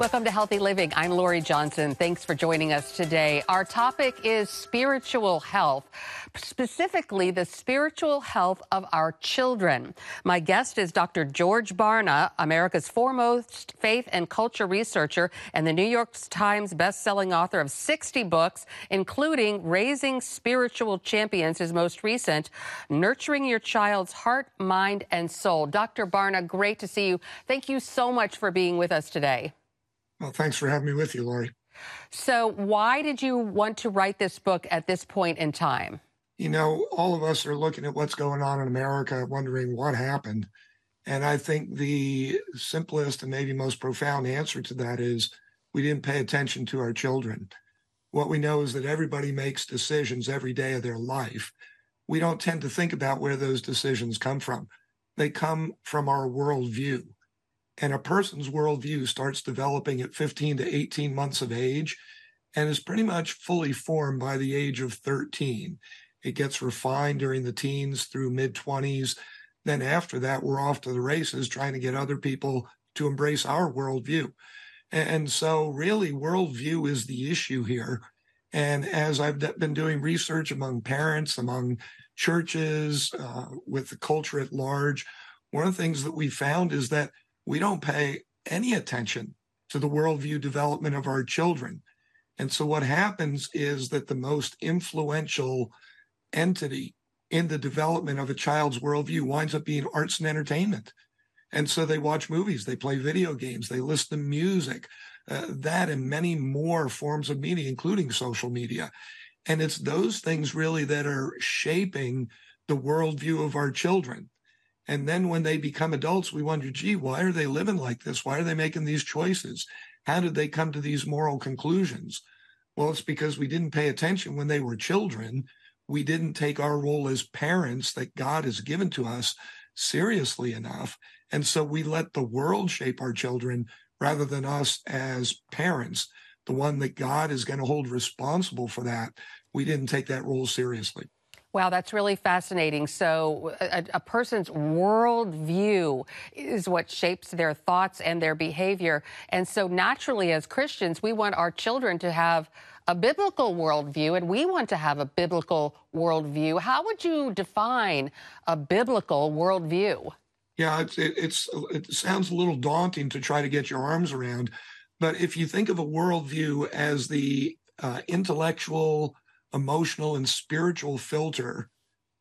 Welcome to Healthy Living. I'm Lori Johnson. Thanks for joining us today. Our topic is spiritual health, specifically the spiritual health of our children. My guest is Dr. George Barna, America's foremost faith and culture researcher and the New York Times bestselling author of 60 books, including Raising Spiritual Champions, his most recent, Nurturing Your Child's Heart, Mind, and Soul. Dr. Barna, great to see you. Thank you so much for being with us today. Well, thanks for having me with you, Lori. So, why did you want to write this book at this point in time? You know, all of us are looking at what's going on in America, wondering what happened. And I think the simplest and maybe most profound answer to that is we didn't pay attention to our children. What we know is that everybody makes decisions every day of their life. We don't tend to think about where those decisions come from. They come from our worldview. And a person's worldview starts developing at 15 to 18 months of age and is pretty much fully formed by the age of 13. It gets refined during the teens through mid 20s. Then after that, we're off to the races trying to get other people to embrace our worldview. And so, really, worldview is the issue here. And as I've been doing research among parents, among churches, uh, with the culture at large, one of the things that we found is that we don't pay any attention to the worldview development of our children. And so what happens is that the most influential entity in the development of a child's worldview winds up being arts and entertainment. And so they watch movies, they play video games, they listen to music, uh, that and many more forms of media, including social media. And it's those things really that are shaping the worldview of our children. And then when they become adults, we wonder, gee, why are they living like this? Why are they making these choices? How did they come to these moral conclusions? Well, it's because we didn't pay attention when they were children. We didn't take our role as parents that God has given to us seriously enough. And so we let the world shape our children rather than us as parents, the one that God is going to hold responsible for that. We didn't take that role seriously. Wow, that's really fascinating. So, a, a, person's worldview is what shapes their thoughts and their behavior. And so, naturally, as Christians, we want our children to have a biblical worldview, and we want to have a biblical worldview. How would you define a biblical worldview? Yeah, it's, it, it's it sounds a little daunting to try to get your arms around, but if you think of a worldview as the uh, intellectual emotional and spiritual filter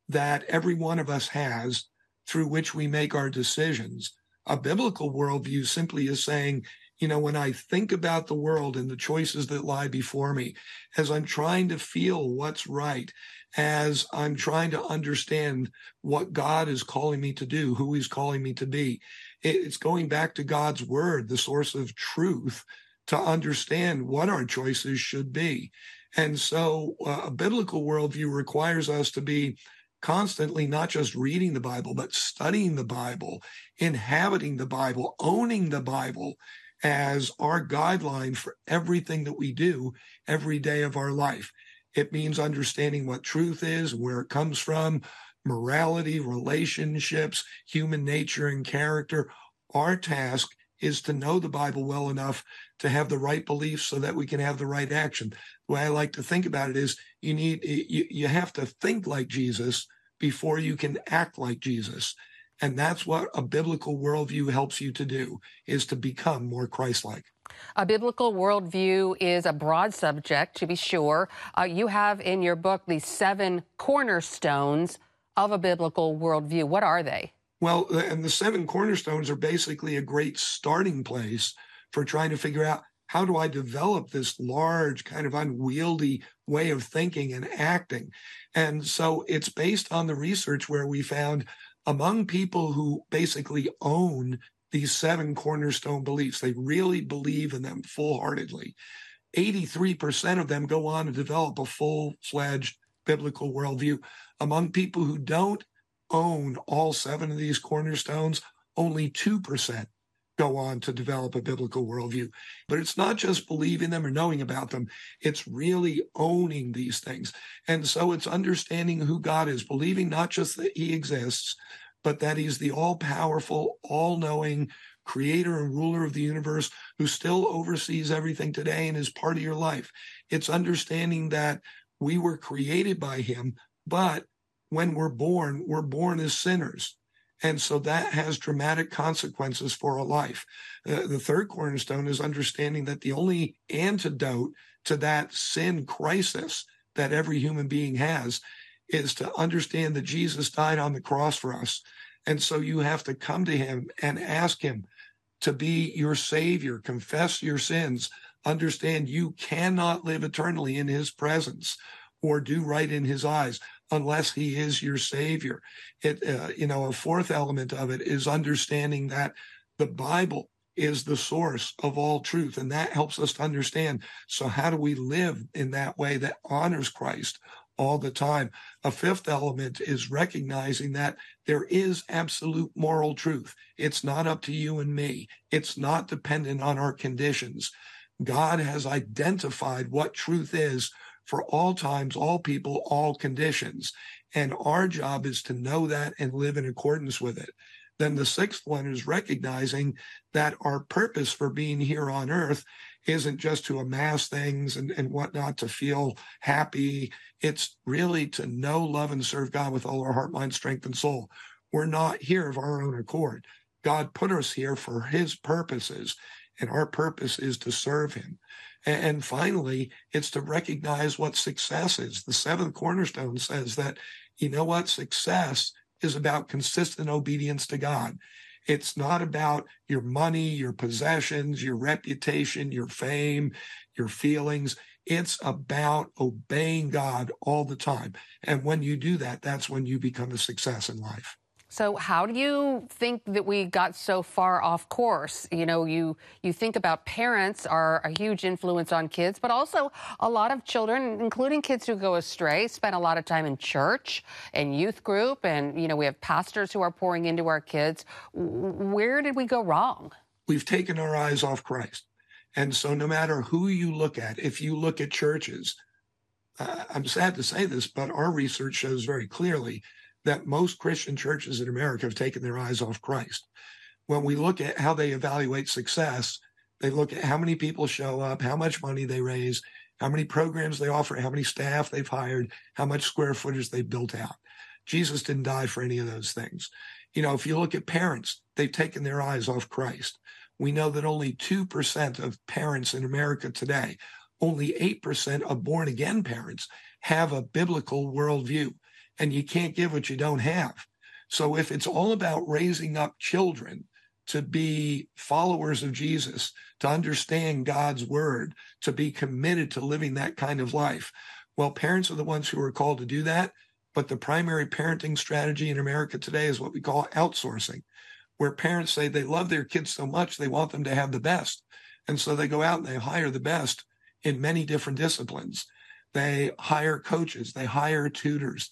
that every one of us has through which we make our decisions. A biblical worldview simply is saying, you know, when I think about the world and the choices that lie before me, as I'm trying to feel what's right, as I'm trying to understand what God is calling me to do, who he's calling me to be, it's going back to God's word, the source of truth, to understand what our choices should be. And so uh, a biblical worldview requires us to be constantly not just reading the Bible, but studying the Bible, inhabiting the Bible, owning the Bible as our guideline for everything that we do every day of our life. It means understanding what truth is, where it comes from, morality, relationships, human nature and character. Our task is to know the Bible well enough to have the right beliefs so that we can have the right action. The way I like to think about it is you need, you, you have to think like Jesus before you can act like Jesus. And that's what a biblical worldview helps you to do is to become more Christ-like. A biblical worldview is a broad subject, to be sure. Uh, you have in your book the seven cornerstones of a biblical worldview. What are they? Well, and the seven cornerstones are basically a great starting place for trying to figure out how do I develop this large, kind of unwieldy way of thinking and acting? And so it's based on the research where we found among people who basically own these seven cornerstone beliefs, they really believe in them full heartedly. 83% of them go on to develop a full fledged biblical worldview. Among people who don't own all seven of these cornerstones, only 2% go on to develop a biblical worldview. But it's not just believing them or knowing about them, it's really owning these things. And so it's understanding who God is, believing not just that he exists, but that he's the all powerful, all knowing, creator and ruler of the universe who still oversees everything today and is part of your life. It's understanding that we were created by him, but when we're born, we're born as sinners. And so that has dramatic consequences for a life. Uh, the third cornerstone is understanding that the only antidote to that sin crisis that every human being has is to understand that Jesus died on the cross for us. And so you have to come to him and ask him to be your savior, confess your sins, understand you cannot live eternally in his presence or do right in his eyes unless he is your savior. It, uh, you know, a fourth element of it is understanding that the Bible is the source of all truth. And that helps us to understand. So how do we live in that way that honors Christ all the time? A fifth element is recognizing that there is absolute moral truth. It's not up to you and me. It's not dependent on our conditions. God has identified what truth is for all times, all people, all conditions. And our job is to know that and live in accordance with it. Then the sixth one is recognizing that our purpose for being here on earth isn't just to amass things and, and whatnot to feel happy. It's really to know, love, and serve God with all our heart, mind, strength, and soul. We're not here of our own accord. God put us here for his purposes, and our purpose is to serve him. And finally, it's to recognize what success is. The seventh cornerstone says that, you know what, success is about consistent obedience to God. It's not about your money, your possessions, your reputation, your fame, your feelings. It's about obeying God all the time. And when you do that, that's when you become a success in life. So how do you think that we got so far off course? You know, you you think about parents are a huge influence on kids, but also a lot of children, including kids who go astray, spend a lot of time in church and youth group and you know, we have pastors who are pouring into our kids. Where did we go wrong? We've taken our eyes off Christ. And so no matter who you look at, if you look at churches, uh, I'm sad to say this, but our research shows very clearly that most Christian churches in America have taken their eyes off Christ. When we look at how they evaluate success, they look at how many people show up, how much money they raise, how many programs they offer, how many staff they've hired, how much square footage they've built out. Jesus didn't die for any of those things. You know, if you look at parents, they've taken their eyes off Christ. We know that only 2% of parents in America today, only 8% of born again parents have a biblical worldview and you can't give what you don't have. So if it's all about raising up children to be followers of Jesus, to understand God's word, to be committed to living that kind of life, well, parents are the ones who are called to do that. But the primary parenting strategy in America today is what we call outsourcing, where parents say they love their kids so much, they want them to have the best. And so they go out and they hire the best in many different disciplines. They hire coaches, they hire tutors,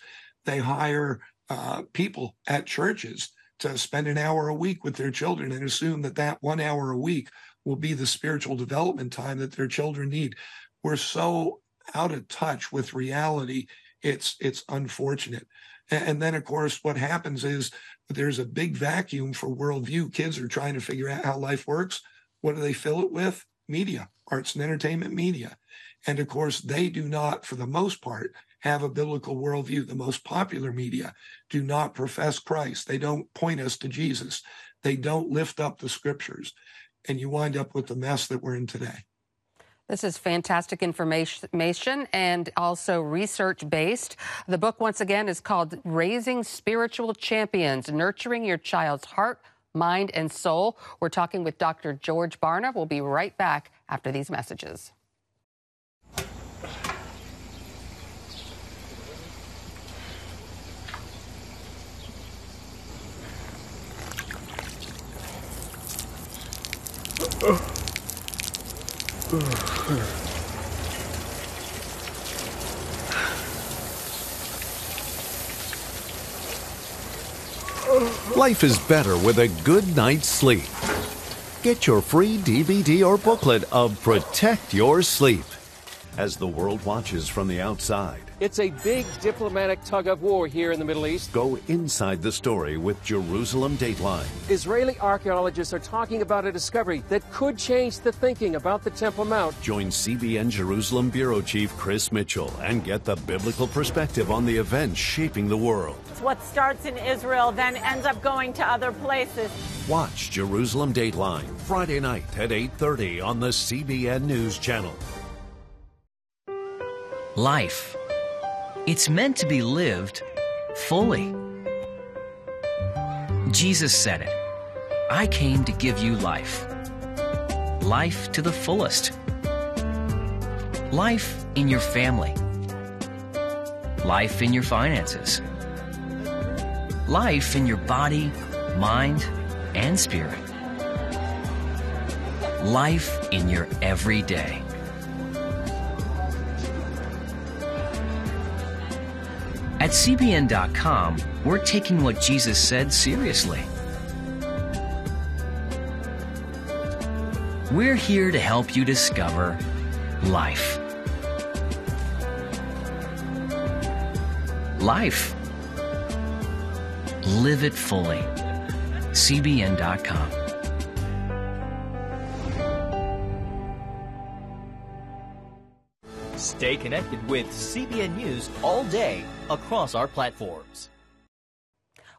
they hire uh, people at churches to spend an hour a week with their children and assume that that one hour a week will be the spiritual development time that their children need. We're so out of touch with reality. It's it's unfortunate. And then, of course, what happens is there's a big vacuum for worldview. Kids are trying to figure out how life works. What do they fill it with? Media, arts and entertainment media. And of course, they do not, for the most part, have a biblical worldview. The most popular media do not profess Christ. They don't point us to Jesus. They don't lift up the scriptures. And you wind up with the mess that we're in today. This is fantastic information and also research based. The book, once again, is called Raising Spiritual Champions Nurturing Your Child's Heart, Mind, and Soul. We're talking with Dr. George Barna. We'll be right back after these messages. Life is better with a good night's sleep. Get your free DVD or booklet of Protect Your Sleep. As the world watches from the outside. It's a big diplomatic tug of war here in the Middle East. Go inside the story with Jerusalem Dateline. Israeli archaeologists are talking about a discovery that could change the thinking about the Temple Mount. Join CBN Jerusalem Bureau Chief Chris Mitchell and get the biblical perspective on the events shaping the world. It's what starts in Israel then ends up going to other places. Watch Jerusalem Dateline Friday night at 8:30 on the CBN News Channel. Life. It's meant to be lived fully. Jesus said it. I came to give you life. Life to the fullest. Life in your family. Life in your finances. Life in your body, mind, and spirit. Life in your everyday. At CBN.com, we're taking what Jesus said seriously. We're here to help you discover life. Life. Live it fully. CBN.com. Stay connected with CBN News all day across our platforms.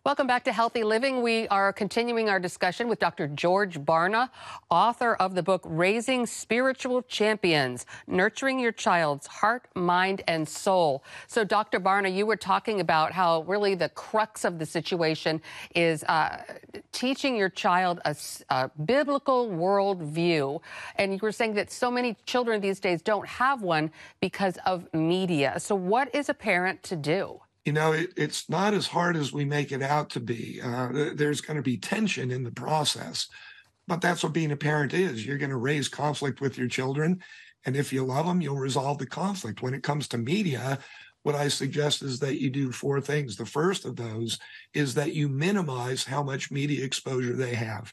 Welcome back to Healthy Living. We are continuing our discussion with Dr. George Barna, author of the book Raising Spiritual Champions Nurturing Your Child's Heart, Mind, and Soul. So, Dr. Barna, you were talking about how really the crux of the situation is uh, teaching your child a, a biblical worldview. And you were saying that so many children these days don't have one because of media. So, what is a parent to do? You know, it, it's not as hard as we make it out to be. Uh, there's going to be tension in the process, but that's what being a parent is. You're going to raise conflict with your children. And if you love them, you'll resolve the conflict. When it comes to media, what I suggest is that you do four things. The first of those is that you minimize how much media exposure they have.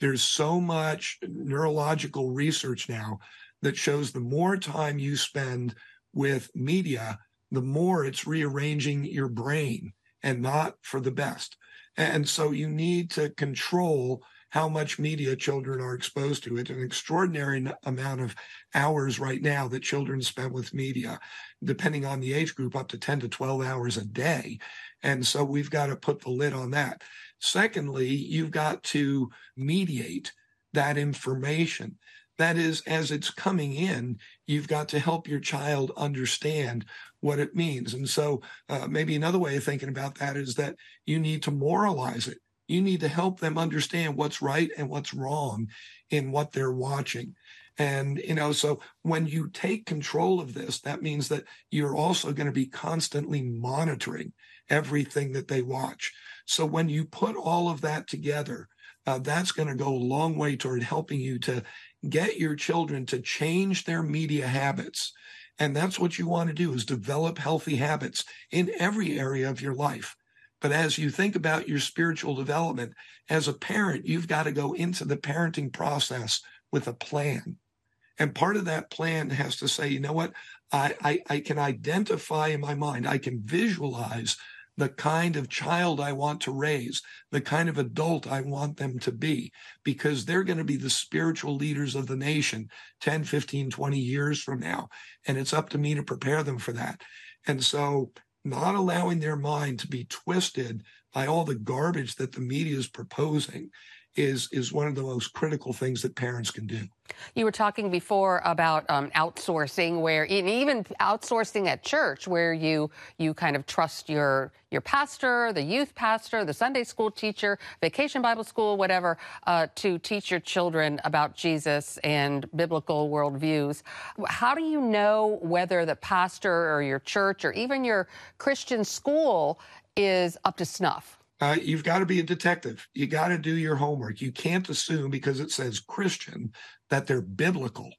There's so much neurological research now that shows the more time you spend with media, the more it's rearranging your brain and not for the best. And so you need to control how much media children are exposed to. It's an extraordinary amount of hours right now that children spend with media, depending on the age group, up to 10 to 12 hours a day. And so we've got to put the lid on that. Secondly, you've got to mediate that information. That is, as it's coming in, you've got to help your child understand what it means. And so uh, maybe another way of thinking about that is that you need to moralize it. You need to help them understand what's right and what's wrong in what they're watching. And, you know, so when you take control of this, that means that you're also going to be constantly monitoring everything that they watch. So when you put all of that together, uh, that's going to go a long way toward helping you to get your children to change their media habits and that's what you want to do is develop healthy habits in every area of your life. But as you think about your spiritual development as a parent, you've got to go into the parenting process with a plan. And part of that plan has to say, you know what? I, I, I can identify in my mind, I can visualize the kind of child I want to raise, the kind of adult I want them to be, because they're going to be the spiritual leaders of the nation 10, 15, 20 years from now. And it's up to me to prepare them for that. And so, not allowing their mind to be twisted by all the garbage that the media is proposing is is one of the most critical things that parents can do. You were talking before about um, outsourcing, where even outsourcing at church, where you you kind of trust your your pastor, the youth pastor, the Sunday school teacher, vacation Bible school, whatever, uh, to teach your children about Jesus and biblical worldviews. How do you know whether the pastor or your church or even your Christian school is up to snuff? Uh, you've got to be a detective. You got to do your homework. You can't assume because it says Christian that they're biblical.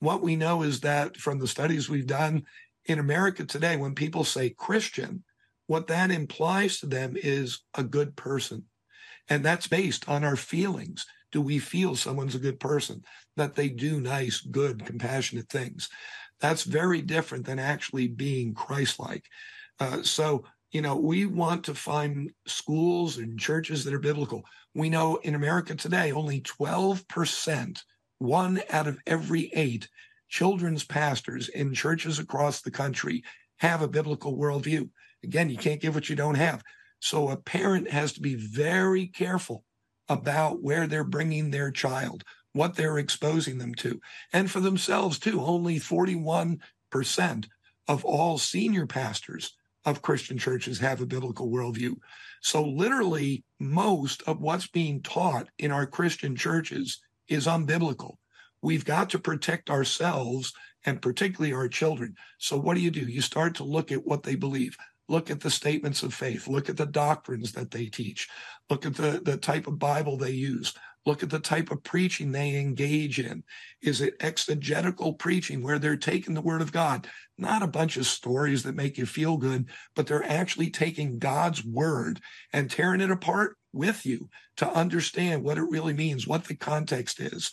What we know is that from the studies we've done in America today, when people say Christian, what that implies to them is a good person. And that's based on our feelings. Do we feel someone's a good person, that they do nice, good, compassionate things? That's very different than actually being Christ like. Uh, so, you know, we want to find schools and churches that are biblical. We know in America today, only 12%, one out of every eight children's pastors in churches across the country have a biblical worldview. Again, you can't give what you don't have. So a parent has to be very careful about where they're bringing their child, what they're exposing them to. And for themselves, too, only 41% of all senior pastors of Christian churches have a biblical worldview. So, literally, most of what's being taught in our Christian churches is unbiblical. We've got to protect ourselves and particularly our children. So, what do you do? You start to look at what they believe. Look at the statements of faith. Look at the doctrines that they teach. Look at the, the type of Bible they use. Look at the type of preaching they engage in. Is it exegetical preaching where they're taking the word of God, not a bunch of stories that make you feel good, but they're actually taking God's word and tearing it apart with you to understand what it really means, what the context is.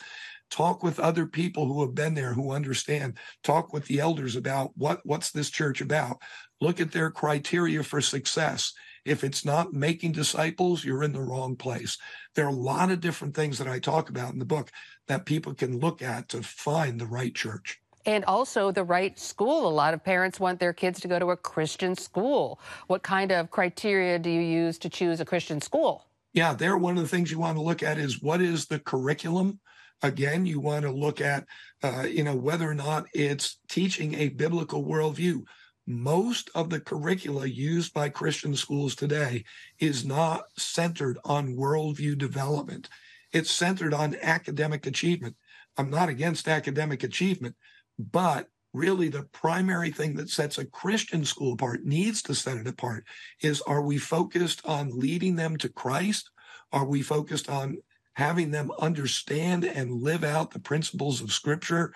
Talk with other people who have been there, who understand. Talk with the elders about what, what's this church about. Look at their criteria for success. If it's not making disciples, you're in the wrong place. There are a lot of different things that I talk about in the book that people can look at to find the right church. And also the right school. A lot of parents want their kids to go to a Christian school. What kind of criteria do you use to choose a Christian school? Yeah, there, one of the things you want to look at is what is the curriculum? Again, you want to look at, uh, you know, whether or not it's teaching a biblical worldview most of the curricula used by Christian schools today is not centered on worldview development. It's centered on academic achievement. I'm not against academic achievement, but really the primary thing that sets a Christian school apart, needs to set it apart, is are we focused on leading them to Christ? Are we focused on having them understand and live out the principles of Scripture?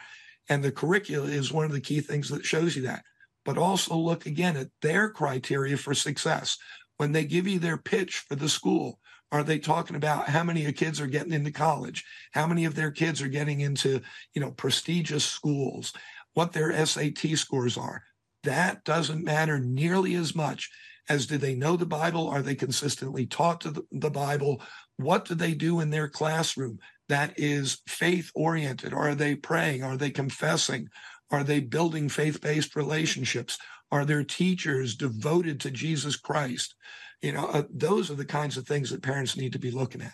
And the curricula is one of the key things that shows you that but also look again at their criteria for success. When they give you their pitch for the school, are they talking about how many of kids are getting into college? How many of their kids are getting into, you know, prestigious schools? What their SAT scores are? That doesn't matter nearly as much as do they know the Bible? Are they consistently taught to the, Bible? What do they do in their classroom that is faith oriented? Are they praying? Are they confessing? Are they building faith based relationships? Are their teachers devoted to Jesus Christ? You know, uh, those are the kinds of things that parents need to be looking at.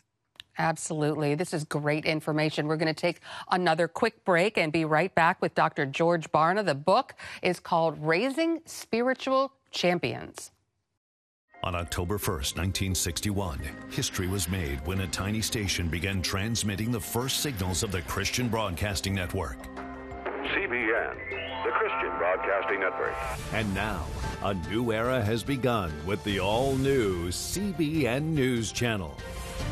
Absolutely. This is great information. We're going to take another quick break and be right back with Dr. George Barna. The book is called Raising Spiritual Champions. On October 1st, 1961, history was made when a tiny station began transmitting the first signals of the Christian Broadcasting Network. CBN, the Christian Broadcasting Network. And now, a new era has begun with the all new CBN News Channel.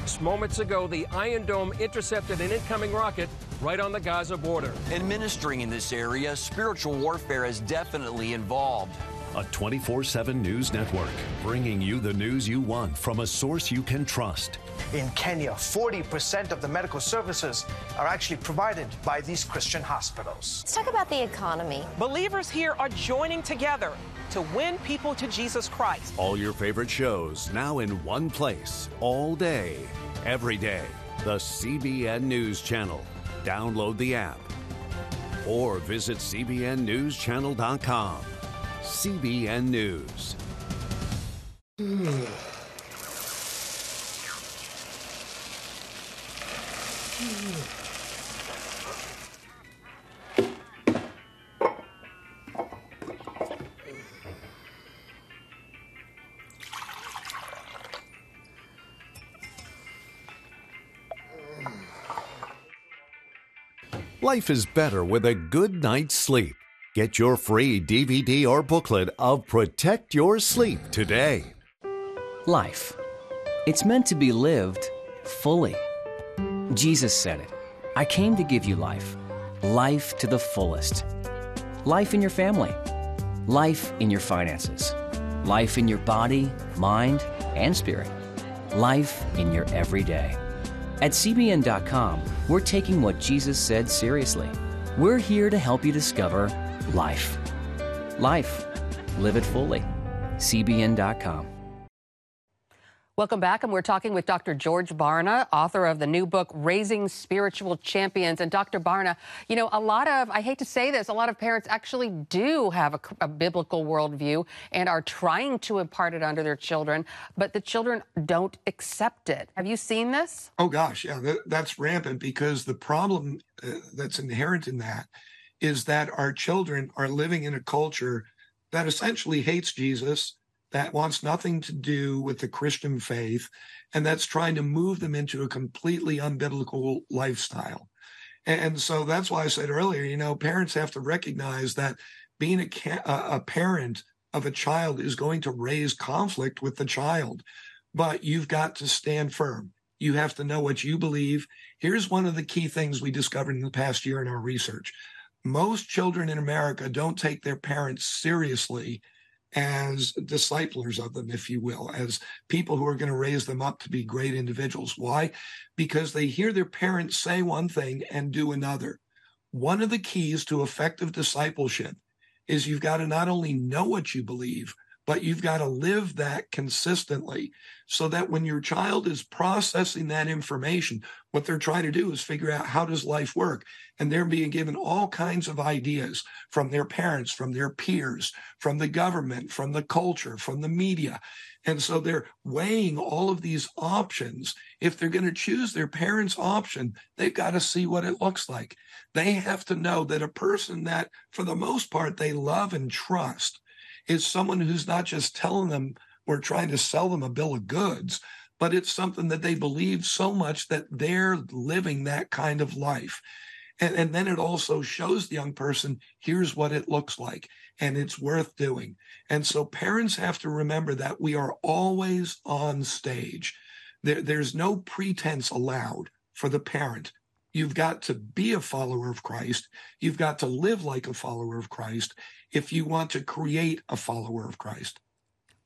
Just moments ago, the Iron Dome intercepted an incoming rocket right on the Gaza border. Administering in this area, spiritual warfare is definitely involved. A 24 7 news network, bringing you the news you want from a source you can trust. In Kenya, 40% of the medical services are actually provided by these Christian hospitals. Let's talk about the economy. Believers here are joining together to win people to Jesus Christ. All your favorite shows now in one place, all day, every day. The CBN News Channel. Download the app or visit CBNNewsChannel.com. CBN News. Life is better with a good night's sleep. Get your free DVD or booklet of Protect Your Sleep today. Life. It's meant to be lived fully. Jesus said it I came to give you life, life to the fullest. Life in your family, life in your finances, life in your body, mind, and spirit, life in your everyday. At CBN.com, we're taking what Jesus said seriously. We're here to help you discover life. Life. Live it fully. CBN.com. Welcome back, and we're talking with Dr. George Barna, author of the new book, Raising Spiritual Champions. And Dr. Barna, you know, a lot of, I hate to say this, a lot of parents actually do have a, a biblical worldview and are trying to impart it onto their children, but the children don't accept it. Have you seen this? Oh, gosh, yeah, that, that's rampant because the problem uh, that's inherent in that is that our children are living in a culture that essentially hates Jesus that wants nothing to do with the Christian faith, and that's trying to move them into a completely unbiblical lifestyle. And so that's why I said earlier, you know, parents have to recognize that being a, a parent of a child is going to raise conflict with the child, but you've got to stand firm. You have to know what you believe. Here's one of the key things we discovered in the past year in our research. Most children in America don't take their parents seriously as disciplers of them, if you will, as people who are going to raise them up to be great individuals. Why? Because they hear their parents say one thing and do another. One of the keys to effective discipleship is you've got to not only know what you believe, but you've got to live that consistently so that when your child is processing that information, what they're trying to do is figure out how does life work? And they're being given all kinds of ideas from their parents, from their peers, from the government, from the culture, from the media. And so they're weighing all of these options. If they're going to choose their parents' option, they've got to see what it looks like. They have to know that a person that, for the most part, they love and trust is someone who's not just telling them we're trying to sell them a bill of goods, but it's something that they believe so much that they're living that kind of life. And, and then it also shows the young person, here's what it looks like, and it's worth doing. And so parents have to remember that we are always on stage. There, there's no pretense allowed for the parent. You've got to be a follower of Christ. You've got to live like a follower of Christ if you want to create a follower of Christ.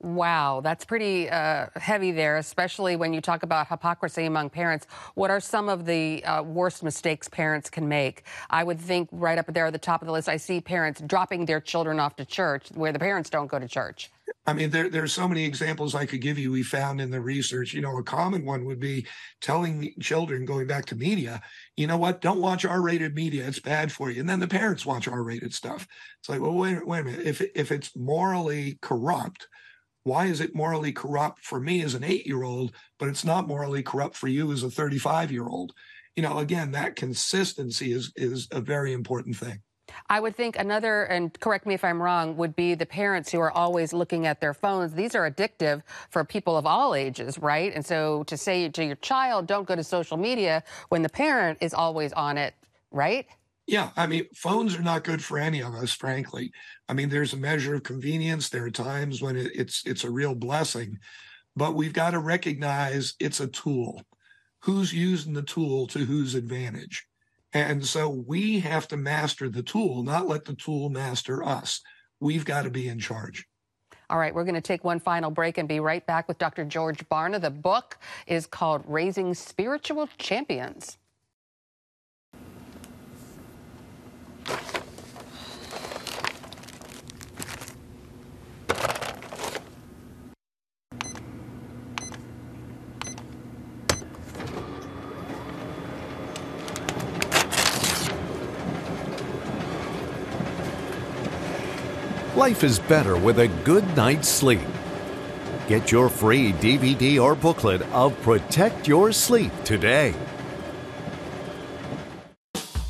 Wow, that's pretty uh, heavy there, especially when you talk about hypocrisy among parents. What are some of the uh, worst mistakes parents can make? I would think right up there at the top of the list, I see parents dropping their children off to church where the parents don't go to church. I mean, there, there's so many examples I could give you we found in the research. You know, a common one would be telling children, going back to media, you know what, don't watch R rated media. It's bad for you. And then the parents watch R rated stuff. It's like, well, wait, wait a minute. If, if it's morally corrupt, why is it morally corrupt for me as an eight year old, but it's not morally corrupt for you as a 35 year old? You know, again, that consistency is, is a very important thing. I would think another, and correct me if I'm wrong, would be the parents who are always looking at their phones. These are addictive for people of all ages, right? And so to say to your child, don't go to social media when the parent is always on it, right? Yeah, I mean, phones are not good for any of us, frankly. I mean, there's a measure of convenience. There are times when it's it's a real blessing, but we've got to recognize it's a tool. Who's using the tool to whose advantage? And so we have to master the tool, not let the tool master us. We've got to be in charge. All right, we're going to take one final break and be right back with Dr. George Barna. The book is called Raising Spiritual Champions. Life is better with a good night's sleep. Get your free DVD or booklet of Protect Your Sleep today.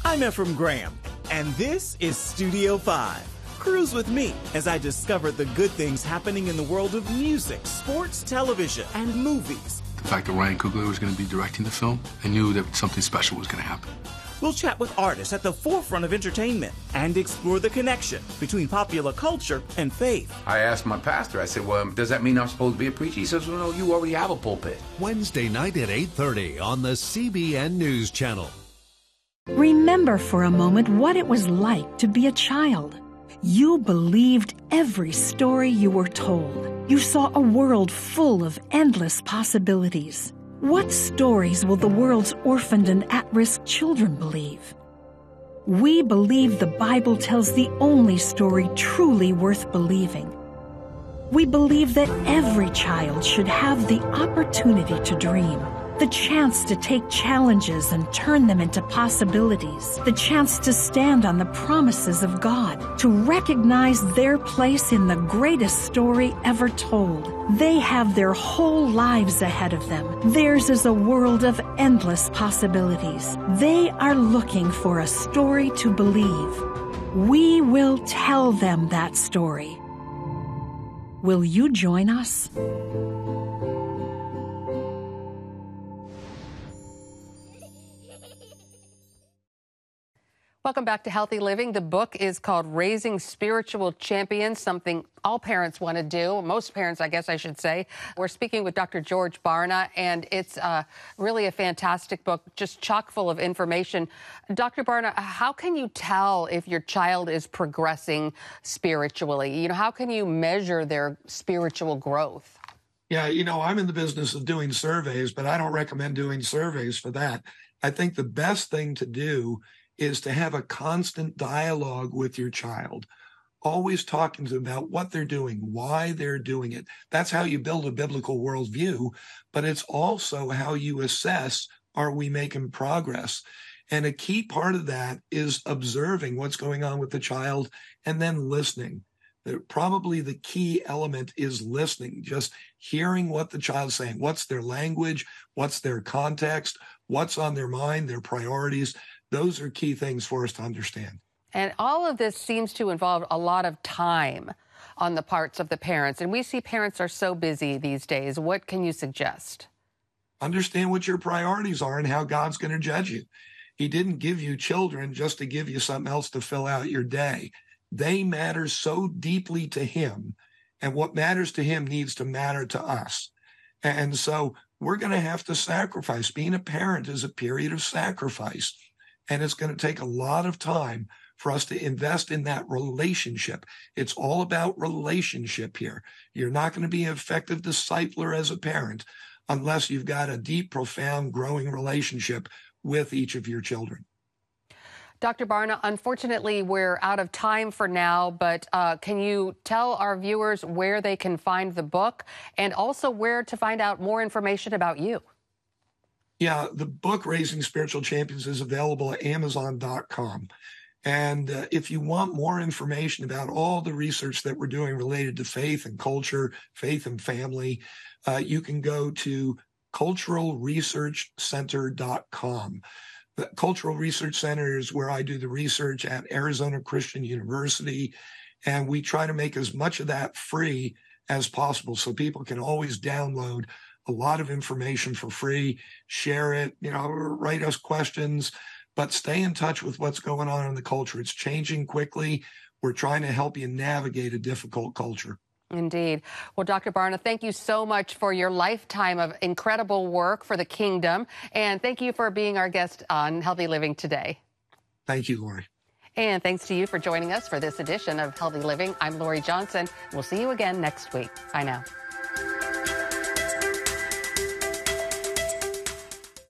I'm Efrem Graham, and this is Studio 5. Cruise with me as I discover the good things happening in the world of music, sports, television, and movies. The fact that Ryan Coogler was going to be directing the film, I knew that something special was going to happen. We'll chat with artists at the forefront of entertainment and explore the connection between popular culture and faith. I asked my pastor, I said, well, does that mean I'm supposed to be a preacher? He says, well, no, you already have a pulpit. Wednesday night at 8.30 on the CBN News Channel. Remember for a moment what it was like to be a child. You believed every story you were told. You saw a world full of endless possibilities. What stories will the world's orphaned and at risk children believe? We believe the Bible tells the only story truly worth believing. We believe that every child should have the opportunity to dream, the chance to take challenges and turn them into possibilities, the chance to stand on the promises of God, to recognize their place in the greatest story ever told. They have their whole lives ahead of them. Theirs is a world of endless possibilities. They are looking for a story to believe. We will tell them that story. Will you join us? Welcome back to Healthy Living. The book is called Raising Spiritual Champions, something all parents want to do. Most parents, I guess I should say. We're speaking with Dr. George Barna, and it's uh, really a fantastic book, just chock full of information. Dr. Barna, how can you tell if your child is progressing spiritually? You know, how can you measure their spiritual growth? Yeah, you know, I'm in the business of doing surveys, but I don't recommend doing surveys for that. I think the best thing to do is to have a constant dialogue with your child, always talking to them about what they're doing, why they're doing it. That's how you build a biblical worldview, but it's also how you assess are we making progress? And a key part of that is observing what's going on with the child and then listening. Probably the key element is listening, just hearing what the child's saying. What's their language? What's their context? What's on their mind, their priorities? Those are key things for us to understand. And all of this seems to involve a lot of time on the parts of the parents. And we see parents are so busy these days. What can you suggest? Understand what your priorities are and how God's going to judge you. He didn't give you children just to give you something else to fill out your day. They matter so deeply to Him, and what matters to Him needs to matter to us. And so we're going to have to sacrifice. Being a parent is a period of sacrifice. And it's going to take a lot of time for us to invest in that relationship. It's all about relationship here. You're not going to be an effective discipler as a parent unless you've got a deep, profound, growing relationship with each of your children. Dr. Barna, unfortunately, we're out of time for now, but uh, can you tell our viewers where they can find the book and also where to find out more information about you? Yeah, the book Raising Spiritual Champions is available at Amazon.com. And uh, if you want more information about all the research that we're doing related to faith and culture, faith and family, uh, you can go to culturalresearchcenter.com. The Cultural Research Center is where I do the research at Arizona Christian University. And we try to make as much of that free as possible so people can always download a lot of information for free. Share it, you know, write us questions, but stay in touch with what's going on in the culture. It's changing quickly. We're trying to help you navigate a difficult culture. Indeed. Well, Dr. Barna, thank you so much for your lifetime of incredible work for the kingdom. And thank you for being our guest on Healthy Living today. Thank you, Lori. And thanks to you for joining us for this edition of Healthy Living. I'm Lori Johnson. We'll see you again next week. Bye now.